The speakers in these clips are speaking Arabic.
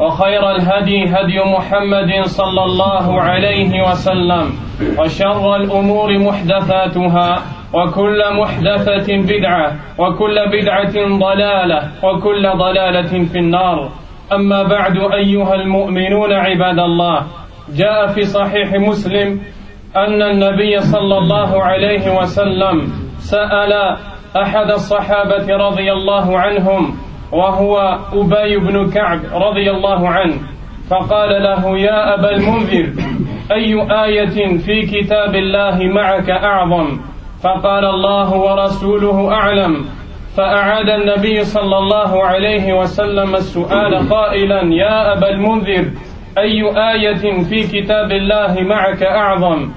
وخير الهدي هدي محمد صلى الله عليه وسلم وشر الأمور محدثاتها وكل محدثة بدعة وكل بدعة ضلالة وكل ضلالة في النار. أما بعد أيها المؤمنون عباد الله جاء في صحيح مسلم أن النبي صلى الله عليه وسلم سأل أحد الصحابة رضي الله عنهم وهو أبي بن كعب رضي الله عنه فقال له يا أبا المنذر أي آية في كتاب الله معك أعظم؟ فقال الله ورسوله أعلم. فأعاد النبي صلى الله عليه وسلم السؤال قائلا يا أبا المنذر أي آية في كتاب الله معك أعظم؟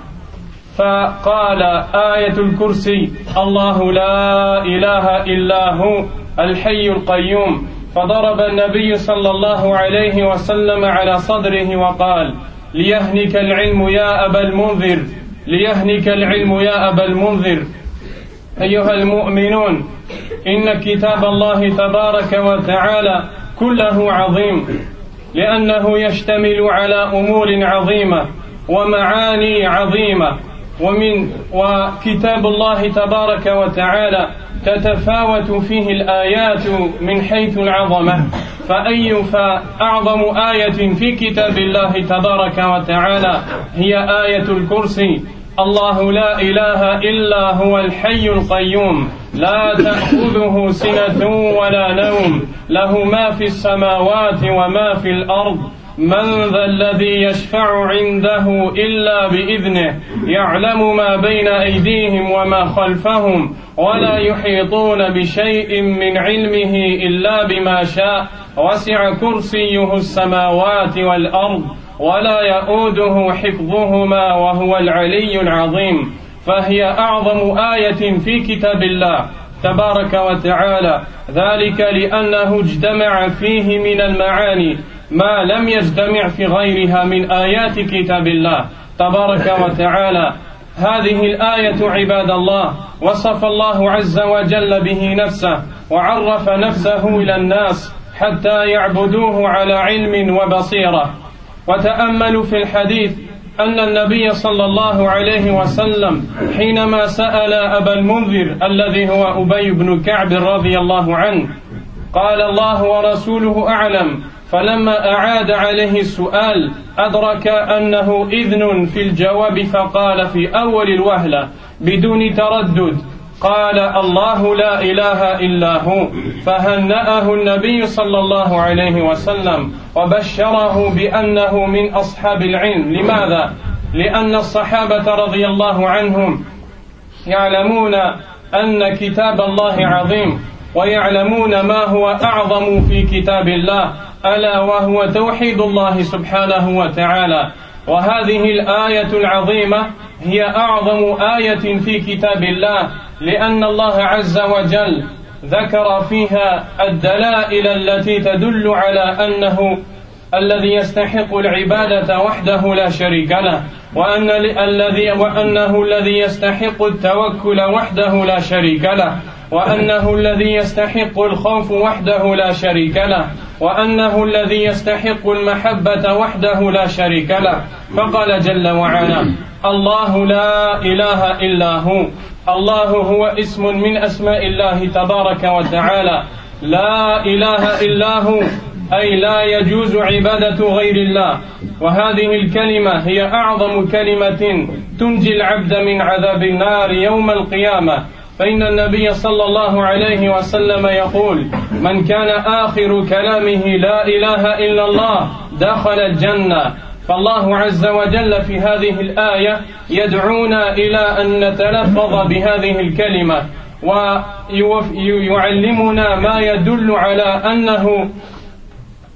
فقال آية الكرسي الله لا إله إلا هو. الحي القيوم. فضرب النبي صلى الله عليه وسلم على صدره وقال ليهنك العلم يا أبا المنذر ليهنك العلم يا أبا المنذر. أيها المؤمنون إن كتاب الله تبارك وتعالى كله عظيم لأنه يشتمل على أمور عظيمة ومعاني عظيمة. ومن وكتاب الله تبارك وتعالى تتفاوت فيه الآيات من حيث العظمة فأي فأعظم آية في كتاب الله تبارك وتعالى هي آية الكرسي الله لا إله إلا هو الحي القيوم لا تأخذه سنة ولا نوم له ما في السماوات وما في الأرض من ذا الذي يشفع عنده إلا بإذنه يعلم ما بين أيديهم وما خلفهم ولا يحيطون بشيء من علمه إلا بما شاء. وسع كرسيه السماوات والأرض ولا يؤوده حفظهما وهو العلي العظيم. فهي أعظم آية في كتاب الله تبارك وتعالى. ذلك لأنه اجتمع فيه من المعاني ما لم يجتمع في غيرها من آيات كتاب الله تبارك وتعالى. هذه الآية عباد الله وصف الله عز وجل به نفسه وعرف نفسه إلى الناس حتى يعبدوه على علم وبصيرة. وتأملوا في الحديث أن النبي صلى الله عليه وسلم حينما سأل أبا المنذر الذي هو أبي بن كعب رضي الله عنه قال الله ورسوله أعلم فلما أعاد عليه السؤال أدرك أنه إذن في الجواب فقال في أول الوهلة بدون تردد قال الله لا إله إلا هو. فهنأه النبي صلى الله عليه وسلم وبشره بأنه من أصحاب العلم. لماذا؟ لأن الصحابة رضي الله عنهم يعلمون أن كتاب الله عظيم ويعلمون ما هو أعظم في كتاب الله. ألا وهو توحيد الله سبحانه وتعالى. وهذه الآية العظيمة هي أعظم آية في كتاب الله لأن الله عز وجل ذكر فيها الدلائل التي تدل على أنه الذي يستحق العبادة وحده لا شريك له وأن الذي وأنه الذي يستحق التوكل وحده لا شريك له. وأنه الذي يستحق الخوف وحده لا شريك له. وأنه الذي يستحق المحبة وحده لا شريك له. فقال جل وعلا الله لا إله إلا هو. الله هو اسم من أسماء الله تبارك وتعالى. لا إله إلا هو. أي لا يجوز عبادة غير الله. وهذه الكلمة هي أعظم كلمة تنجي العبد من عذاب النار يوم القيامة. فإن النبي صلى الله عليه وسلم يقول من كان آخر كلامه لا إله إلا الله دخل الجنة. فالله عز وجل في هذه الآية يدعونا إلى أن نتلفظ بهذه الكلمة ويعلمنا ما يدل على أنه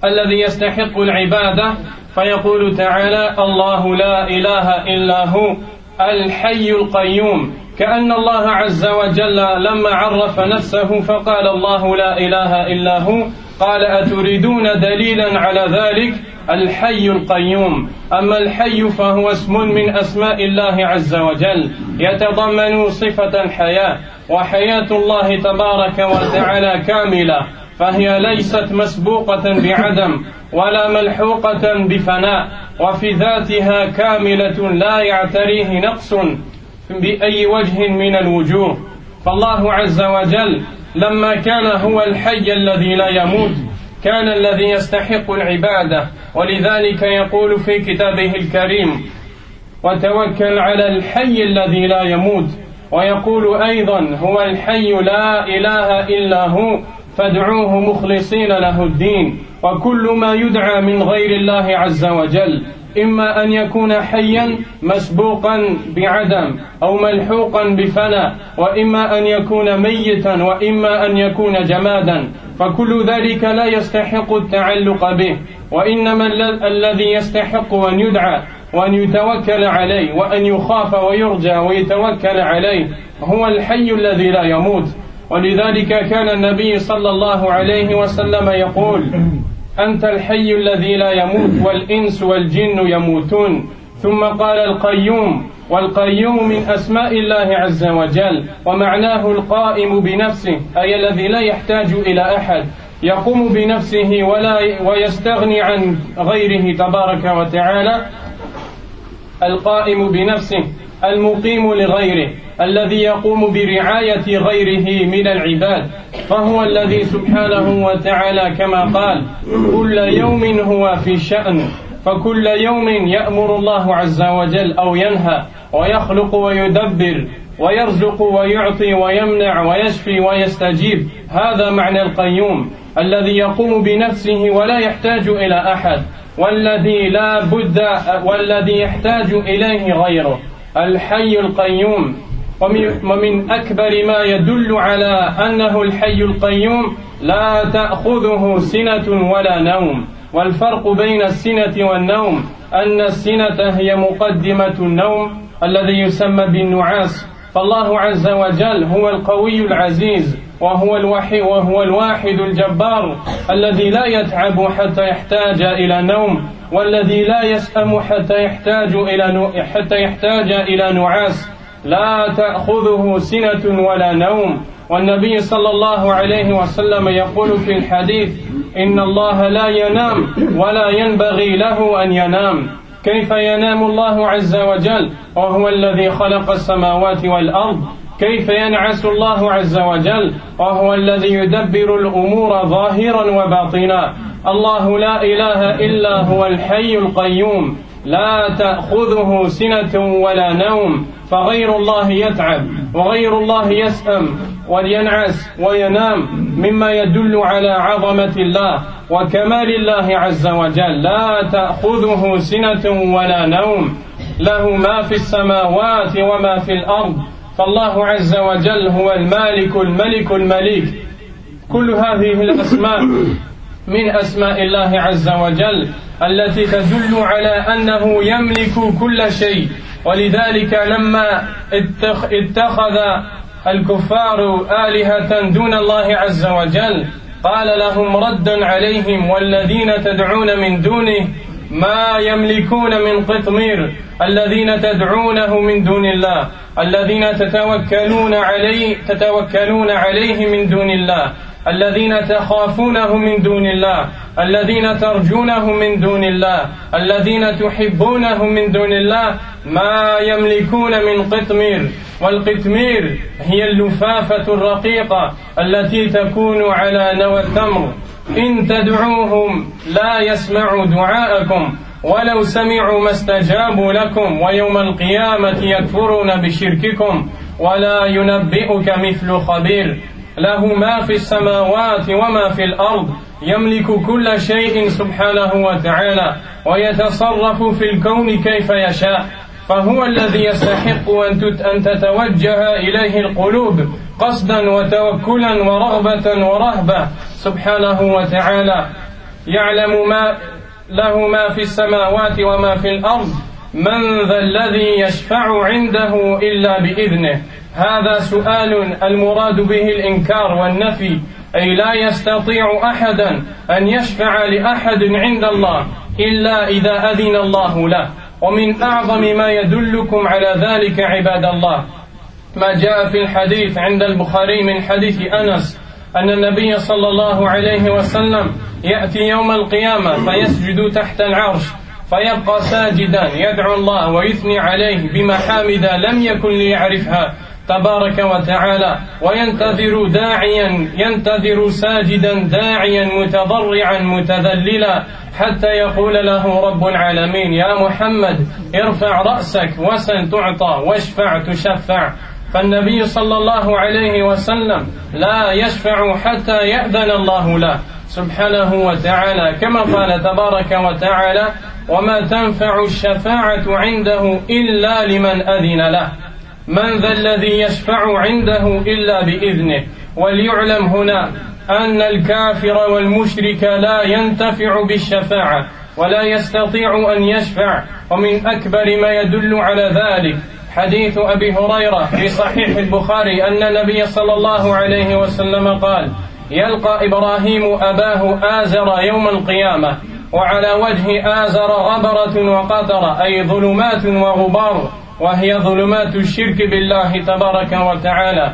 الذي يستحق العبادة. فيقول تعالى الله لا إله إلا هو الحي القيوم. كأن الله عز وجل لما عرف نفسه فقال الله لا إله إلا هو قال أتريدون دليلا على ذلك؟ الحي القيوم. أما الحي فهو اسم من أسماء الله عز وجل يتضمن صفة الحياة وحياة الله تبارك وتعالى كاملة فهي ليست مسبوقة بعدم ولا ملحوقة بفناء وفي ذاتها كاملة لا يعتريه نقص. بأي وجه من الوجوه. فالله عز وجل لما كان هو الحي الذي لا يموت كان الذي يستحق العبادة. ولذلك يقول في كتابه الكريم وتوكل على الحي الذي لا يموت ويقول أيضا هو الحي لا إله إلا هو فادعوه مخلصين له الدين وكل ما يدعى من غير الله عز وجل إما أن يكون حيا مسبوقا بعدم أو ملحوقا بفناء وإما أن يكون ميتا وإما أن يكون جمادا. فكل ذلك لا يستحق التعلق به وإنما الذي يستحق أن يدعى وأن يتوكل عليه وأن يخاف ويرجى ويتوكل عليه هو الحي الذي لا يموت. ولذلك كان النبي صلى الله عليه وسلم يقول أنت الحي الذي لا يموت والإنس والجن يموتون. ثم قال القيوم والقيوم من أسماء الله عز وجل ومعناه القائم بنفسه أي الذي لا يحتاج إلى أحد. يقوم بنفسه ولا ويستغني عن غيره تبارك وتعالى. القائم بنفسه المقيم لغيره. الذي يقوم برعاية غيره من العباد فهو الذي سبحانه وتعالى كما قال كل يوم هو في شأن فكل يوم يأمر الله عز وجل أو ينهى ويخلق ويدبر ويرزق ويعطي ويمنع ويشفي ويستجيب. هذا معنى القيوم الذي يقوم بنفسه ولا يحتاج إلى أحد والذي لا بد والذي يحتاج إليه غيره. الحي القيوم. ومن أكبر ما يدل على أنه الحي القيوم لا تأخذه سنة ولا نوم. والفرق بين السنة والنوم أن السنة هي مقدمة النوم الذي يسمى بالنعاس. فالله عز وجل هو القوي العزيز وهو الوحي وهو الواحد الجبار الذي لا يتعب حتى يحتاج إلى نوم والذي لا يسأم حتى يحتاج إلى حتى يحتاج إلى نعاس. لا تأخذه سنة ولا نوم. والنبي صلى الله عليه وسلم يقول في الحديث إن الله لا ينام ولا ينبغي له أن ينام. كيف ينام الله عز وجل؟ وهو الذي خلق السماوات والأرض. كيف ينعس الله عز وجل؟ وهو الذي يدبر الأمور ظاهرا وباطنا. الله لا إله إلا هو الحي القيوم. لا تأخذه سنة ولا نوم فغير الله يتعب وغير الله يسأم وينعس وينام مما يدل على عظمة الله وكمال الله عز وجل. لا تأخذه سنة ولا نوم. له ما في السماوات وما في الأرض فالله عز وجل هو المالك الملك المليك. كل هذه الأسماء من أسماء الله عز وجل التي تدل على أنه يملك كل شيء. ولذلك لما اتخذ الكفار آلهة دون الله عز وجل قال لهم ردا عليهم والذين تدعون من دونه ما يملكون من قطمير الذين تدعونه من دون الله الذين تتوكلون عليه تتوكلون عليه من دون الله الذين تخافونه من دون الله الذين ترجونه من دون الله الذين تحبونه من دون الله ما يملكون من قطمير والقطمير هي اللفافة الرقيقة التي تكون على نوى التمر. إن تدعوهم لا يسمعوا دعاءكم ولو سمعوا ما استجابوا لكم ويوم القيامة يكفرون بشرككم ولا ينبئك مثل خبير. له ما في السماوات وما في الأرض يملك كل شيء سبحانه وتعالى ويتصرف في الكون كيف يشاء. فهو الذي يستحق أن تتوجه إليه القلوب قصدا وتوكلا ورغبة ورهبة سبحانه وتعالى. يعلم ما له ما في السماوات وما في الأرض من ذا الذي يشفع عنده إلا بإذنه. هذا سؤال المراد به الإنكار والنفي أي لا يستطيع أحدا أن يشفع لأحد عند الله إلا إذا أذن الله له. ومن أعظم ما يدلكم على ذلك عباد الله ما جاء في الحديث عند البخاري من حديث أنس أن النبي صلى الله عليه وسلم يأتي يوم القيامة فيسجد تحت العرش فيبقى ساجدا يدعو الله ويثني عليه بمحامد لم يكن ليعرفها. تبارك وتعالى وينتظر داعيا ينتظر ساجدا داعيا متضرعا متذللا حتى يقول له رب العالمين يا محمد ارفع رأسك وسل تعطى واشفع تشفع. فالنبي صلى الله عليه وسلم لا يشفع حتى يأذن الله له. سبحانه وتعالى كما قال تبارك وتعالى وما تنفع الشفاعة عنده إلا لمن أذن له. من ذا الذي يشفع عنده إلا بإذنه وليعلم هنا أن الكافر والمشرك لا ينتفع بالشفاعة ولا يستطيع أن يشفع ومن أكبر ما يدل على ذلك حديث أبي هريرة في صحيح البخاري أن النبي صلى الله عليه وسلم قال يلقى إبراهيم أباه آزر يوم القيامة وعلى وجه آزر غبرة وقطر أي ظلمات وغبار وهي ظلمات الشرك بالله تبارك وتعالى.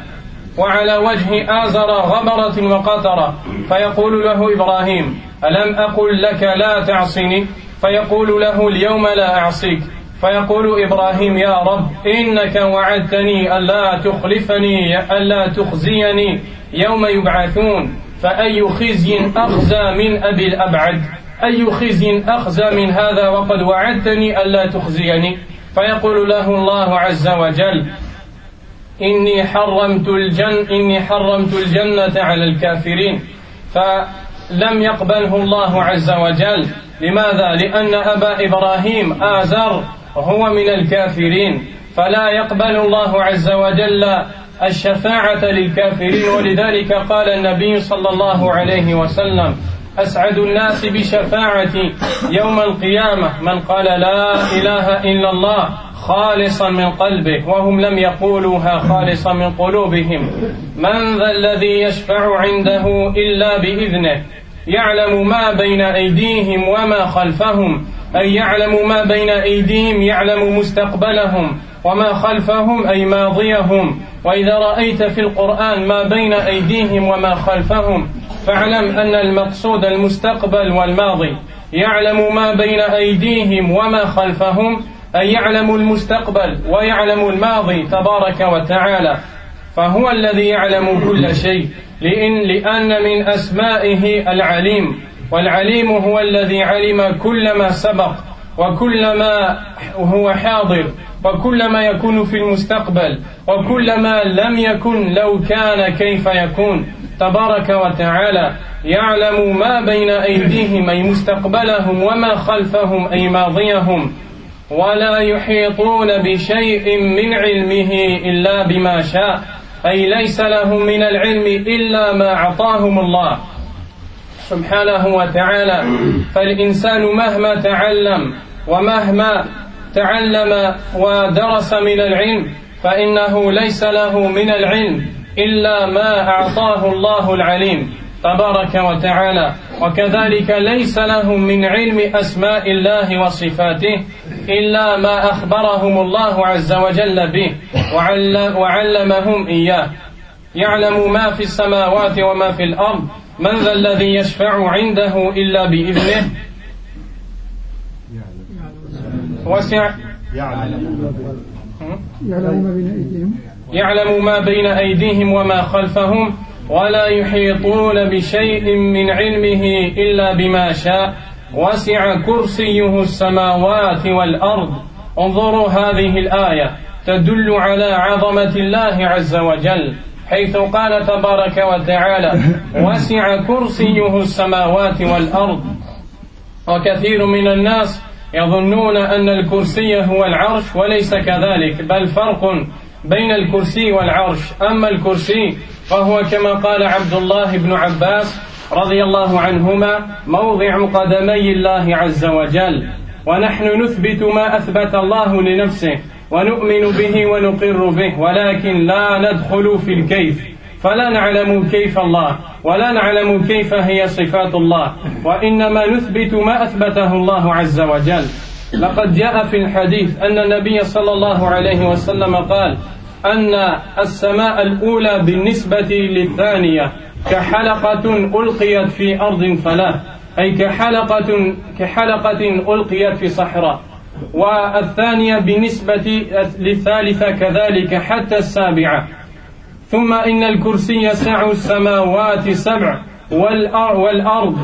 وعلى وجه آزر غبرة وقطرة فيقول له إبراهيم ألم أقل لك لا تعصني؟ فيقول له اليوم لا أعصيك. فيقول إبراهيم يا رب إنك وعدتني ألا تخلفني ألا تخزيني يوم يبعثون. فأي خزي أخزى من أبي الأبعد؟ أي خزي أخزى من هذا وقد وعدتني ألا تخزيني؟ فيقول له الله عز وجل إني حرمت الجن إني حرمت الجنة على الكافرين. فلم يقبله الله عز وجل. لماذا؟ لأن أبا إبراهيم آزر هو من الكافرين. فلا يقبل الله عز وجل الشفاعة للكافرين. ولذلك قال النبي صلى الله عليه وسلم أسعد الناس بشفاعتي يوم القيامة. من قال لا إله إلا الله خالصا من قلبه وهم لم يقولوها خالصا من قلوبهم. من ذا الذي يشفع عنده إلا بإذنه؟ يعلم ما بين أيديهم وما خلفهم. أي يعلم ما بين أيديهم يعلم مستقبلهم وما خلفهم أي ماضيهم. وإذا رأيت في القرآن ما بين أيديهم وما خلفهم فاعلم أن المقصود المستقبل والماضي يعلم ما بين أيديهم وما خلفهم أي يعلم المستقبل ويعلم الماضي تبارك وتعالى. فهو الذي يعلم كل شيء لأن, لأن من أسمائه العليم. والعليم هو الذي علم كل ما سبق وكل ما هو حاضر وكل ما يكون في المستقبل وكل ما لم يكن لو كان كيف يكون. تبارك وتعالى يعلم ما بين أيديهم أي مستقبلهم وما خلفهم أي ماضيهم. ولا يحيطون بشيء من علمه إلا بما شاء. أي ليس لهم من العلم إلا ما أعطاهم الله سبحانه وتعالى. فالإنسان مهما تعلم ومهما تعلم ودرس من العلم فإنه ليس له من العلم إلا ما أعطاه الله العليم تبارك وتعالى. وكذلك ليس لهم من علم أسماء الله وصفاته إلا ما أخبرهم الله عز وجل به وعلمهم إياه. يعلم ما في السماوات وما في الأرض. من ذا الذي يشفع عنده إلا بإذنه؟ وسع. يعلم ما بين أيديهم. يعلم ما بين أيديهم وما خلفهم ولا يحيطون بشيء من علمه إلا بما شاء. وسع كرسيه السماوات والأرض. انظروا هذه الآية. تدل على عظمة الله عز وجل. حيث قال تبارك وتعالى وسع كرسيه السماوات والأرض. وكثير من الناس يظنون أن الكرسي هو العرش وليس كذلك بل فرق بين الكرسي والعرش. أما الكرسي فهو كما قال عبد الله بن عباس رضي الله عنهما موضع قدمي الله عز وجل. ونحن نثبت ما أثبت الله لنفسه ونؤمن به ونقر به ولكن لا ندخل في الكيف. فلا نعلم كيف الله ولا نعلم كيف هي صفات الله وإنما نثبت ما أثبته الله عز وجل. لقد جاء في الحديث أن النبي صلى الله عليه وسلم قال أن السماء الأولى بالنسبة للثانية كحلقة ألقيت في أرض فلاة أي كحلقة كحلقة ألقيت في صحراء. والثانية بالنسبة للثالثة كذلك حتى السابعة. ثم إن الكرسي يسع السماوات سبع والأرض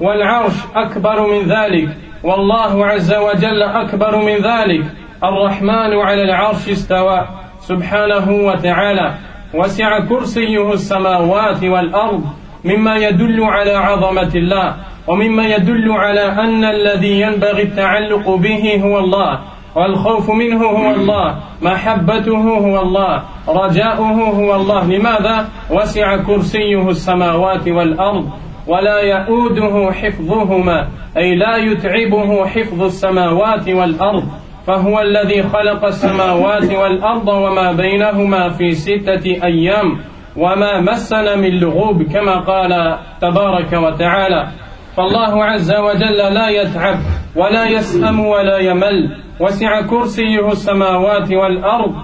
والعرش أكبر من ذلك. والله عز وجل أكبر من ذلك. الرحمن على العرش استوى سبحانه وتعالى. وسع كرسيه السماوات والأرض مما يدل على عظمة الله ومما يدل على أن الذي ينبغي التعلق به هو الله. والخوف منه هو الله محبته هو الله رجاؤه هو الله. لماذا؟ وسع كرسيه السماوات والأرض ولا يؤوده حفظهما أي لا يتعبه حفظ السماوات والأرض فهو الذي خلق السماوات والأرض وما بينهما في ستة أيام وما مسنا من لغوب كما قال تبارك وتعالى. فالله عز وجل لا يتعب ولا يسأم ولا يمل وسع كرسيه السماوات والأرض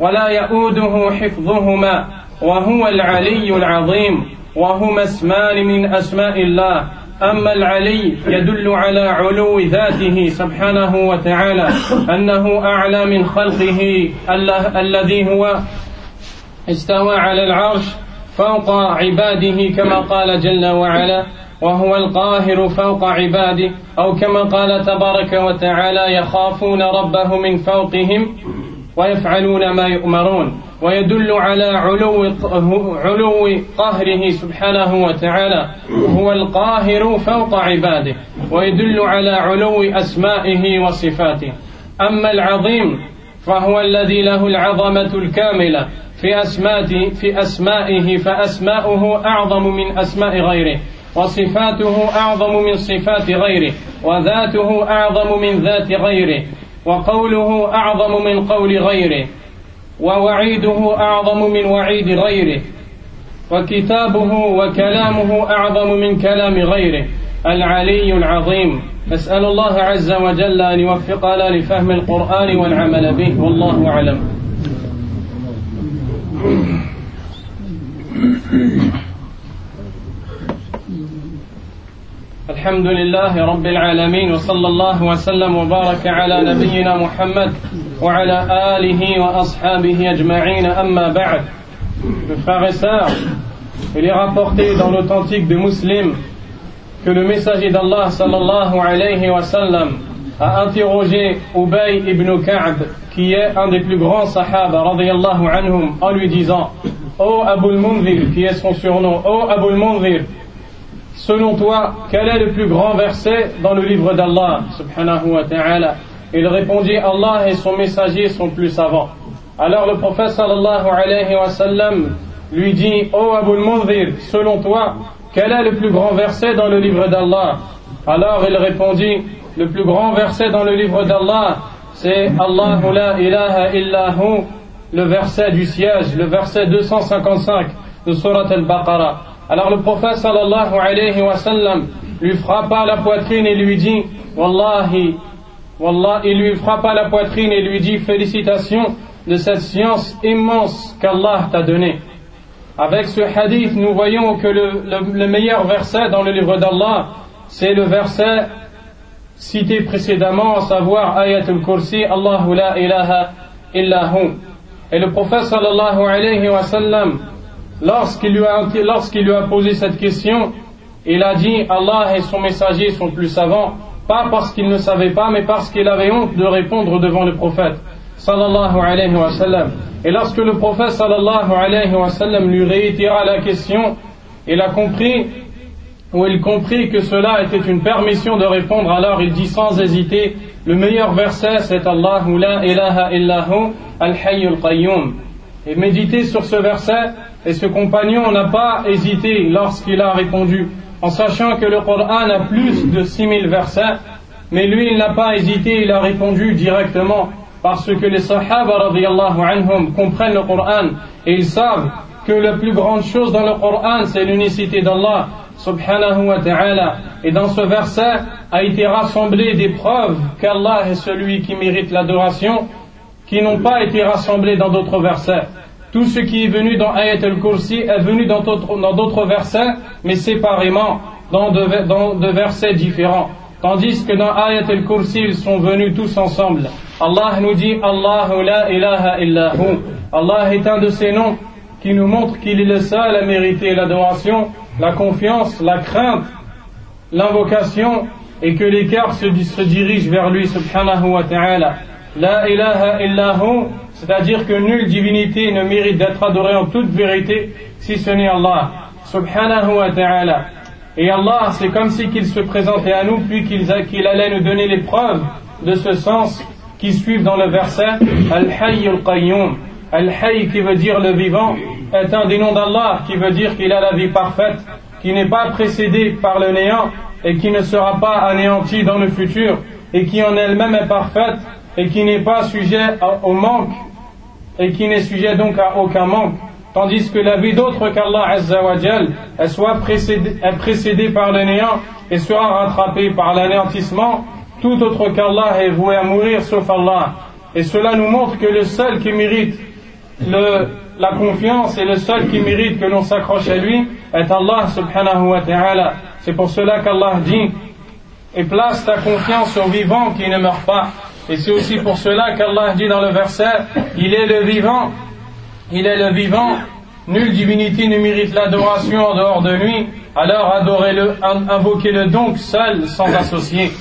ولا يؤوده حفظهما وهو العلي العظيم. وهما اسمان من أسماء الله. أما العلي يدل على علو ذاته سبحانه وتعالى أنه أعلى من خلقه الذي هو استوى على العرش فوق عباده كما قال جل وعلا وهو القاهر فوق عباده أو كما قال تبارك وتعالى يخافون ربه من فوقهم ويفعلون ما يؤمرون. ويدل على علو علو قهره سبحانه وتعالى هو القاهر فوق عباده ويدل على علو أسمائه وصفاته. أما العظيم فهو الذي له العظمة الكاملة في أسماء في أسمائه فأسماؤه أعظم من أسماء غيره وصفاته أعظم من صفات غيره وذاته أعظم من ذات غيره وقوله أعظم من قول غيره. ووعيده أعظم من وعيد غيره وكتابه وكلامه أعظم من كلام غيره. العلي العظيم. نسأل الله عز وجل أن يوفقنا لفهم القرآن والعمل به. والله أعلم. الحمد لله رب العالمين وصلى الله وسلم وبارك على نبينا محمد وعلى آله وأصحابه أجمعين أما بعد frères et sœurs, il est rapporté dans l'authentique de Muslim que le messager d'Allah sallallahu alayhi wa sallam a interrogé Ubay ibn Ka'b qui est un des plus grands sahaba radiyallahu anhum en lui disant Ô oh Abu al-Munzir qui est son surnom Ô oh Abu al-Munzir Selon toi, quel est le plus grand verset dans le livre d'Allah Il répondit Allah et son messager sont plus savants. Alors le prophète alayhi lui dit Ô oh Abu al selon toi, quel est le plus grand verset dans le livre d'Allah? Alors il répondit Le plus grand verset dans le livre d'Allah, c'est Allahu la ilaha illahu, le verset du siège, le verset 255 de Surat al-Baqarah. Alors le prophète sallallahu alayhi wa sallam lui frappa la poitrine et lui dit Wallahi, Wallah, il lui frappa la poitrine et lui dit Félicitations de cette science immense qu'Allah t'a donnée. Avec ce hadith, nous voyons que le, meilleur verset dans le livre d'Allah, c'est le verset cité précédemment, à savoir Ayatul Kursi, Allahu la ilaha illahu. Et le prophète sallallahu alayhi wa sallam, lorsqu'il lui, lui a posé cette question, il a dit Allah et son messager sont plus savants, pas parce qu'il ne savait pas, mais parce qu'il avait honte de répondre devant le prophète sallallahu alayhi wa. Et lorsque le prophète sallallahu alayhi wa lui réitéra la question, il a compris, ou il comprit que cela était une permission de répondre, alors il dit sans hésiter, le meilleur verset c'est Allahu la ilaha illahu al-hayyul qayyum. Et méditer sur ce verset, et ce compagnon n'a pas hésité lorsqu'il a répondu, en sachant que le Coran a plus de 6000 versets, mais lui il n'a pas hésité, il a répondu directement parce que les Sahaba anhum comprennent le Coran. Et ils savent que la plus grande chose dans le Coran c'est l'unicité d'Allah subhanahu wa ta'ala. Et dans ce verset a été rassemblé des preuves qu'Allah est celui qui mérite l'adoration qui n'ont pas été rassemblées dans d'autres versets tout ce qui est venu dans Ayat al-Kursi est venu dans d'autres versets mais séparément dans deux versets différents Tandis que dans Ayat al-Kursi, ils sont venus tous ensemble. Allah nous dit Allahu la ilaha illahu. Allah est un de ces noms qui nous montre qu'il est le seul à mériter l'adoration, la confiance, la crainte, l'invocation et que les cœurs se, dirigent vers lui subhanahu wa ta'ala. La ilaha illahu, c'est-à-dire que nulle divinité ne mérite d'être adorée en toute vérité si ce n'est Allah subhanahu wa ta'ala. Et Allah, c'est comme si qu'il se présentait à nous, puis qu'il allait nous donner les preuves de ce sens qui suivent dans le verset Al-Hayy al-Qayyum. Al-Hayy qui veut dire le vivant est un des noms d'Allah qui veut dire qu'il a la vie parfaite, qui n'est pas précédé par le néant et qui ne sera pas anéanti dans le futur et qui en elle-même est parfaite et qui n'est pas sujet au manque et qui n'est sujet donc à aucun manque tandis que la vie d'autre qu'Allah Azzawajal elle soit précédée, précédée par le néant et sera rattrapée par l'anéantissement, tout autre qu'Allah est voué à mourir sauf Allah. Et cela nous montre que le seul qui mérite le, la confiance et le seul qui mérite que l'on s'accroche à lui est Allah subhanahu wa ta'ala. C'est pour cela qu'Allah dit et place ta confiance au vivant qui ne meurt pas. Et c'est aussi pour cela qu'Allah dit dans le verset, il est le vivant il est le vivant, nulle divinité ne mérite l'adoration en dehors de lui, alors adorez-le, invoquez-le donc seul, sans associer.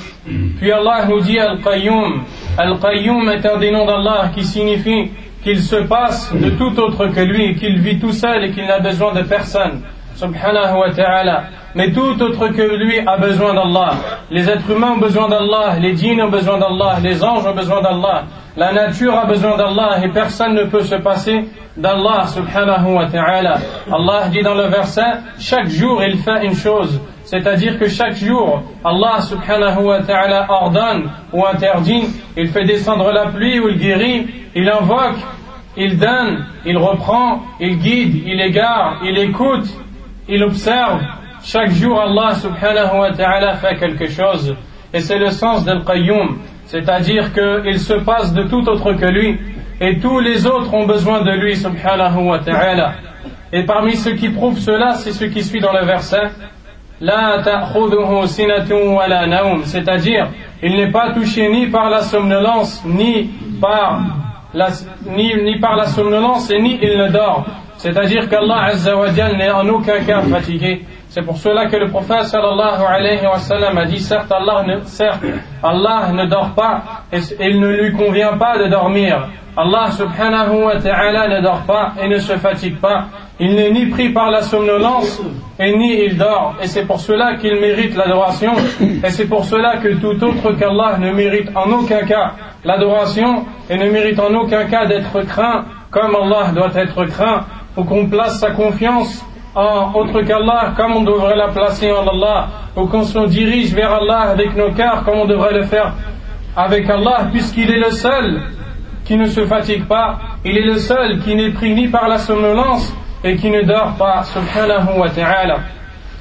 Puis Allah nous dit Al-Qayyum. Al-Qayyum est un des noms d'Allah qui signifie qu'il se passe de tout autre que lui, qu'il vit tout seul et qu'il n'a besoin de personne. Subhanahu wa ta'ala. Mais tout autre que lui a besoin d'Allah. Les êtres humains ont besoin d'Allah, les djinns ont besoin d'Allah, les anges ont besoin d'Allah. La nature a besoin d'Allah et personne ne peut se passer d'Allah subhanahu wa ta'ala. Allah dit dans le verset, chaque jour il fait une chose. C'est-à-dire que chaque jour, Allah subhanahu wa ta'ala ordonne ou interdit, il fait descendre la pluie ou il guérit, il invoque, il donne, il reprend, il guide, il égare, il écoute, il observe. Chaque jour, Allah subhanahu wa ta'ala fait quelque chose. Et c'est le sens del qayyum. C'est-à-dire qu'il se passe de tout autre que lui, et tous les autres ont besoin de lui, subhanahu wa ta'ala. Et parmi ceux qui prouvent cela, c'est ce qui suit dans le verset. La c'est-à-dire, il n'est pas touché ni par la somnolence, ni par la, ni, ni par la somnolence, et ni il ne dort. C'est-à-dire qu'Allah n'est en aucun cas fatigué. C'est pour cela que le prophète sallallahu alayhi wa sallam a dit certes Allah ne, dort pas et il ne lui convient pas de dormir. Allah subhanahu wa ta'ala ne dort pas et ne se fatigue pas. Il n'est ni pris par la somnolence et ni il dort. Et c'est pour cela qu'il mérite l'adoration. Et c'est pour cela que tout autre qu'Allah ne mérite en aucun cas l'adoration et ne mérite en aucun cas d'être craint comme Allah doit être craint. Pour qu'on place sa confiance en autre qu'Allah, comme on devrait la placer en Allah, ou qu'on se dirige vers Allah avec nos cœurs, comme on devrait le faire avec Allah, puisqu'il est le seul qui ne se fatigue pas, il est le seul qui n'est pris ni par la somnolence, et qui ne dort pas, subhanahu wa ta'ala.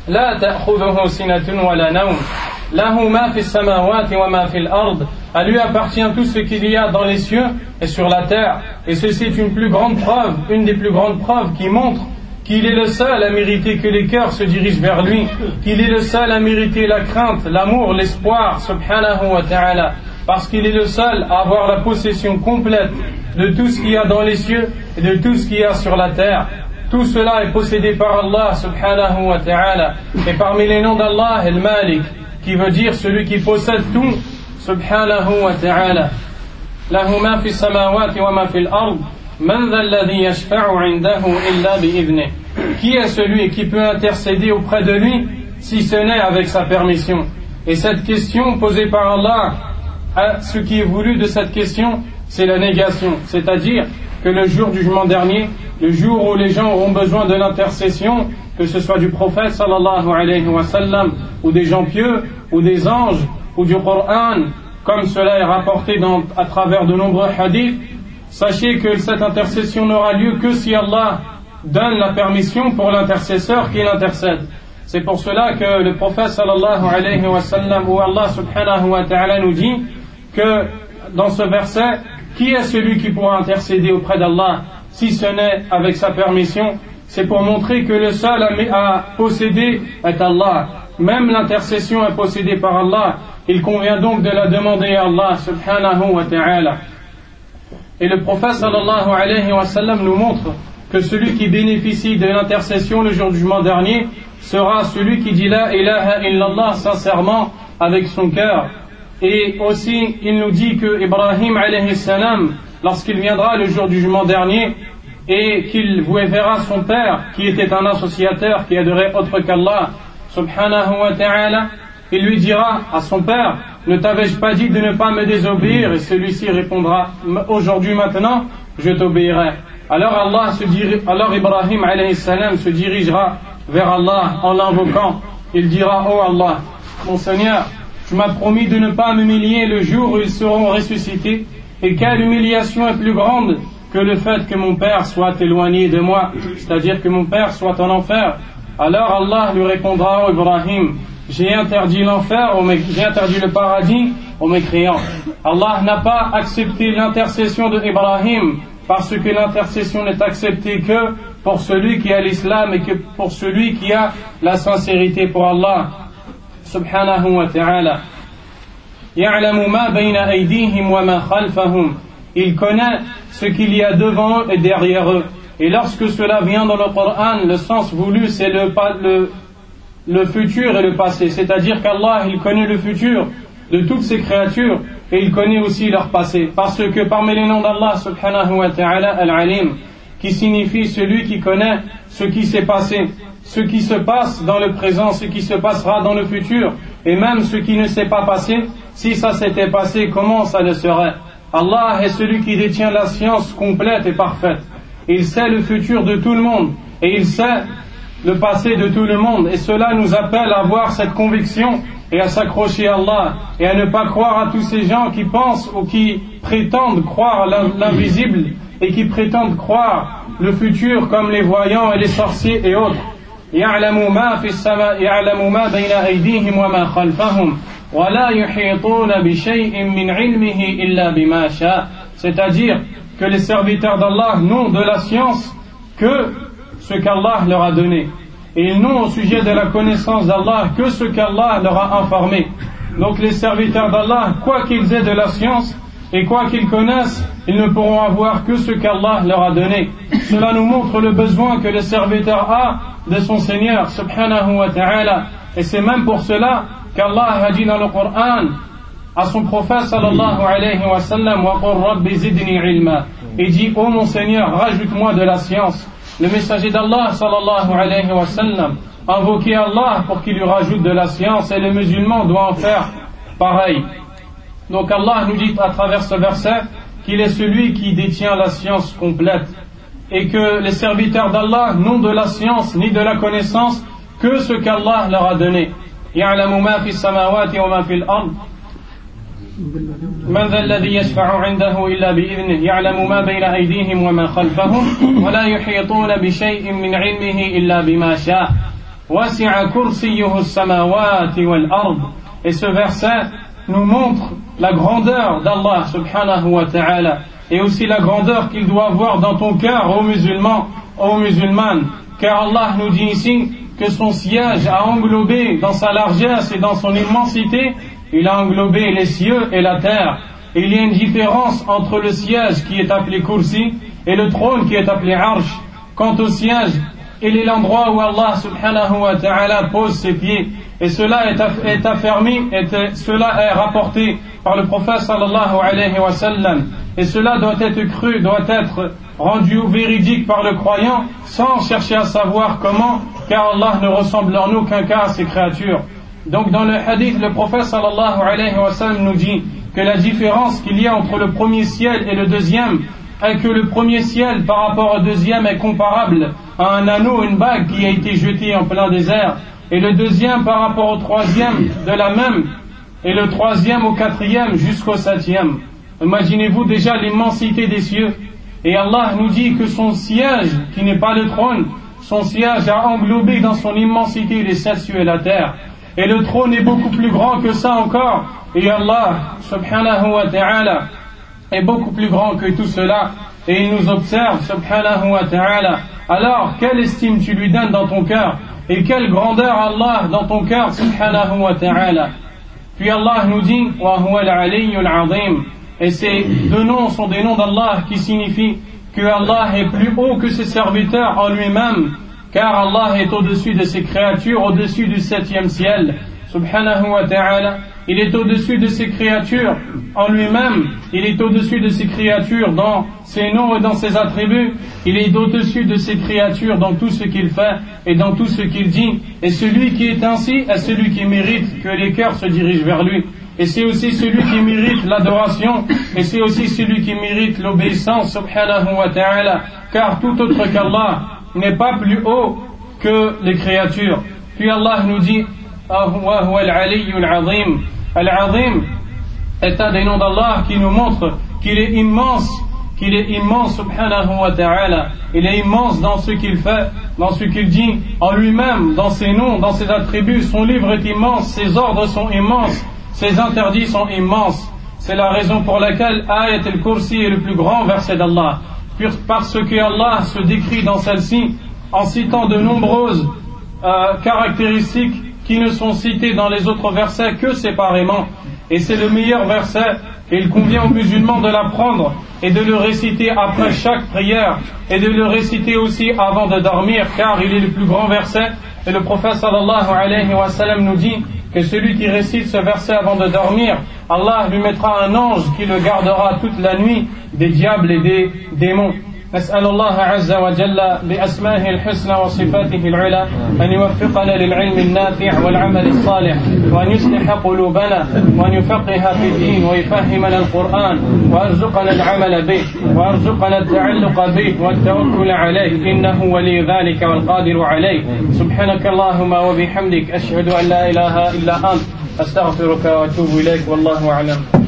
لا تأخذه سنة ولا نوم له ما في السماوات وما في الأرض À lui appartient tout ce qu'il y a dans les cieux et sur la terre. Et ceci est une plus grande preuve, une des plus grandes preuves qui montre qu'il est le seul à mériter que les cœurs se dirigent vers lui, qu'il est le seul à mériter la crainte, l'amour, l'espoir, subhanahu wa ta'ala, parce qu'il est le seul à avoir la possession complète de tout ce qu'il y a dans les cieux et de tout ce qu'il y a sur la terre. Tout cela est possédé par Allah subhanahu wa ta'ala. Et parmi les noms d'Allah, El Malik, qui veut dire celui qui possède tout, subhanahu wa ta'ala. Qui est celui qui peut intercéder auprès de lui si ce n'est avec sa permission? Et cette question posée par Allah, ce qui est voulu de cette question, c'est la négation. C'est-à-dire que le jour du jugement dernier, le jour où les gens auront besoin de l'intercession, que ce soit du prophète sallallahu alayhi wa sallam, ou des gens pieux, ou des anges, ou du Coran, comme cela est rapporté à travers de nombreux hadiths, sachez que cette intercession n'aura lieu que si Allah donne la permission pour l'intercesseur qui l'intercède. C'est pour cela que le prophète sallallahu alayhi wa sallam, ou Allah subhanahu wa ta'ala nous dit que dans ce verset, qui est celui qui pourra intercéder auprès d'Allah si ce n'est avec sa permission, c'est pour montrer que le seul à posséder est Allah. Même l'intercession est possédée par Allah. Il convient donc de la demander à Allah subhanahu wa ta'ala. Et le prophète sallallahu alayhi wa sallam nous montre que celui qui bénéficie de l'intercession le jour du jugement dernier sera celui qui dit la ilaha illallah sincèrement avec son cœur. Et aussi, il nous dit que Ibrahim alayhi salam lorsqu'il viendra le jour du jugement dernier et qu'il verra son père qui était un associateur qui adorait autre qu'Allah subhanahu wa ta'ala il lui dira à son père ne t'avais-je pas dit de ne pas me désobéir et celui-ci répondra aujourd'hui maintenant je t'obéirai. Alors Allah se alors Ibrahim se dirigera vers Allah en l'invoquant. Il dira oh Allah mon Seigneur tu m'as promis de ne pas m'humilier le jour où ils seront ressuscités. Et quelle humiliation est plus grande que le fait que mon père soit éloigné de moi, c'est-à-dire que mon père soit en enfer. Alors Allah lui répondra, oh Ibrahim, j'ai interdit l'enfer, j'ai interdit le paradis aux mécréants. Allah n'a pas accepté l'intercession de Ibrahim parce que l'intercession n'est acceptée que pour celui qui a l'islam et que pour celui qui a la sincérité pour Allah. Subhanahu wa ta'ala. Il connaît ce qu'il y a devant eux et derrière eux. Et lorsque cela vient dans le Coran, le sens voulu, c'est le, le, le futur et le passé. C'est-à-dire qu'Allah, il connaît le futur de toutes ses créatures et il connaît aussi leur passé. Parce que parmi les noms d'Allah, subhanahu wa ta'ala, al-alim, qui signifie celui qui connaît ce qui s'est passé, ce qui se passe dans le présent, ce qui se passera dans le futur, et même ce qui ne s'est pas passé, si ça s'était passé, comment ça le serait? Allah est celui qui détient la science complète et parfaite. Il sait le futur de tout le monde et il sait le passé de tout le monde. Et cela nous appelle à avoir cette conviction et à s'accrocher à Allah et à ne pas croire à tous ces gens qui pensent ou qui prétendent croire l'invisible et qui prétendent croire le futur comme les voyants et les sorciers et autres. C'est-à-dire que les serviteurs d'Allah n'ont de la science que ce qu'Allah leur a donné. Et ils n'ont au sujet de la connaissance d'Allah que ce qu'Allah leur a informé. Donc les serviteurs d'Allah, quoi qu'ils aient de la science et quoi qu'ils connaissent, ils ne pourront avoir que ce qu'Allah leur a donné. Cela nous montre le besoin que le serviteur a de son Seigneur, subhanahu wa ta'ala. Et c'est même pour cela qu'Allah a dit dans le Coran à son prophète sallallahu alayhi wa sallam et dit oh mon Seigneur rajoute-moi de la science le messager d'Allah sallallahu alayhi wa sallam invoquait Allah pour qu'il lui rajoute de la science et le musulman doit en faire pareil. Donc Allah nous dit à travers ce verset qu'il est celui qui détient la science complète et que les serviteurs d'Allah n'ont de la science ni de la connaissance que ce qu'Allah leur a donné من ذا الذي يشفع عنده إلا بإذنه يعلم ما بين أيديهم وما خلفهم ولا يحيطون بشيء من علمه إلا بما شاء وسع كرسيه السماوات والأرض Et ce verset nous montre la grandeur d'Allah subhanahu wa ta'ala et aussi la grandeur qu'il doit avoir dans ton cœur, aux musulmans, aux musulmanes. Car Allah nous dit ici que son siège a englobé dans sa largesse et dans son immensité il a englobé les cieux et la terre. il y a une différence entre le siège qui est appelé Kursi et le trône qui est appelé Arsh. Quant au siège, il est l'endroit où Allah subhanahu wa ta'ala pose ses pieds. Et cela est, affermi, et cela est rapporté par le prophète sallallahu alayhi wa sallam. Et cela doit être cru, doit être rendu véridique par le croyant sans chercher à savoir comment, car Allah ne ressemble en aucun cas à ses créatures. Donc dans le hadith, le prophète sallallahu alayhi wa sallam nous dit que la différence qu'il y a entre le premier ciel et le deuxième est que le premier ciel par rapport au deuxième est comparable à un anneau, une bague qui a été jetée en plein désert, et le deuxième par rapport au troisième de la même, et le troisième au quatrième jusqu'au septième. Imaginez-vous déjà l'immensité des cieux. Et Allah nous dit que son siège, qui n'est pas le trône, son siège a englobé dans son immensité les sept cieux et la terre. Et le trône est beaucoup plus grand que ça encore. Et Allah, subhanahu wa ta'ala, est beaucoup plus grand que tout cela. Et il nous observe, subhanahu wa ta'ala. Alors, quelle estime tu lui donnes dans ton cœur? Et quelle grandeur Allah dans ton cœur, subhanahu wa ta'ala? Puis Allah nous dit, wa huwa al Et ces deux noms sont des noms d'Allah qui signifient que Allah est plus haut que ses serviteurs en lui-même car Allah est au-dessus de ses créatures, au-dessus du septième ciel, subhanahu wa ta'ala. Il est au-dessus de ses créatures en lui-même, il est au-dessus de ses créatures dans ses noms et dans ses attributs, il est au-dessus de ses créatures dans tout ce qu'il fait et dans tout ce qu'il dit. Et celui qui est ainsi est celui qui mérite que les cœurs se dirigent vers lui. Et c'est aussi celui qui mérite l'adoration, et c'est aussi celui qui mérite l'obéissance, subhanahu wa ta'ala, car tout autre qu'Allah n'est pas plus haut que les créatures. Puis Allah nous dit Al-Azim est un des noms d'Allah qui nous montre qu'il est immense, qu'il est immense subhanahu wa ta'ala. Il est immense dans ce qu'il fait, dans ce qu'il dit en lui-même, dans ses noms, dans ses attributs. Son livre est immense, ses ordres sont immenses, ses interdits sont immenses. C'est la raison pour laquelle Ayat al-Kursi est le plus grand verset d'Allah parce que Allah se décrit dans celle-ci en citant de nombreuses euh, caractéristiques qui ne sont citées dans les autres versets que séparément. Et c'est le meilleur verset, et il convient aux musulmans de l'apprendre et de le réciter après chaque prière, et de le réciter aussi avant de dormir, car il est le plus grand verset. Et le prophète sallallahu alayhi wa sallam nous dit que celui qui récite ce verset avant de dormir, Allah lui mettra un ange qui le gardera toute la nuit des diables et des démons. نسأل الله عز وجل بأسمائه الحسنى وصفاته العلى أن يوفقنا للعلم النافع والعمل الصالح وأن يصلح قلوبنا وأن يفقه في الدين ويفهمنا القرآن ويرزقنا العمل به ويرزقنا التعلق به والتوكل عليه. إنه ولي ذلك والقادر عليه. سبحانك اللهم وبحمدك أشهد أن لا إله إلا أنت. أستغفرك وأتوب إليك. والله أعلم.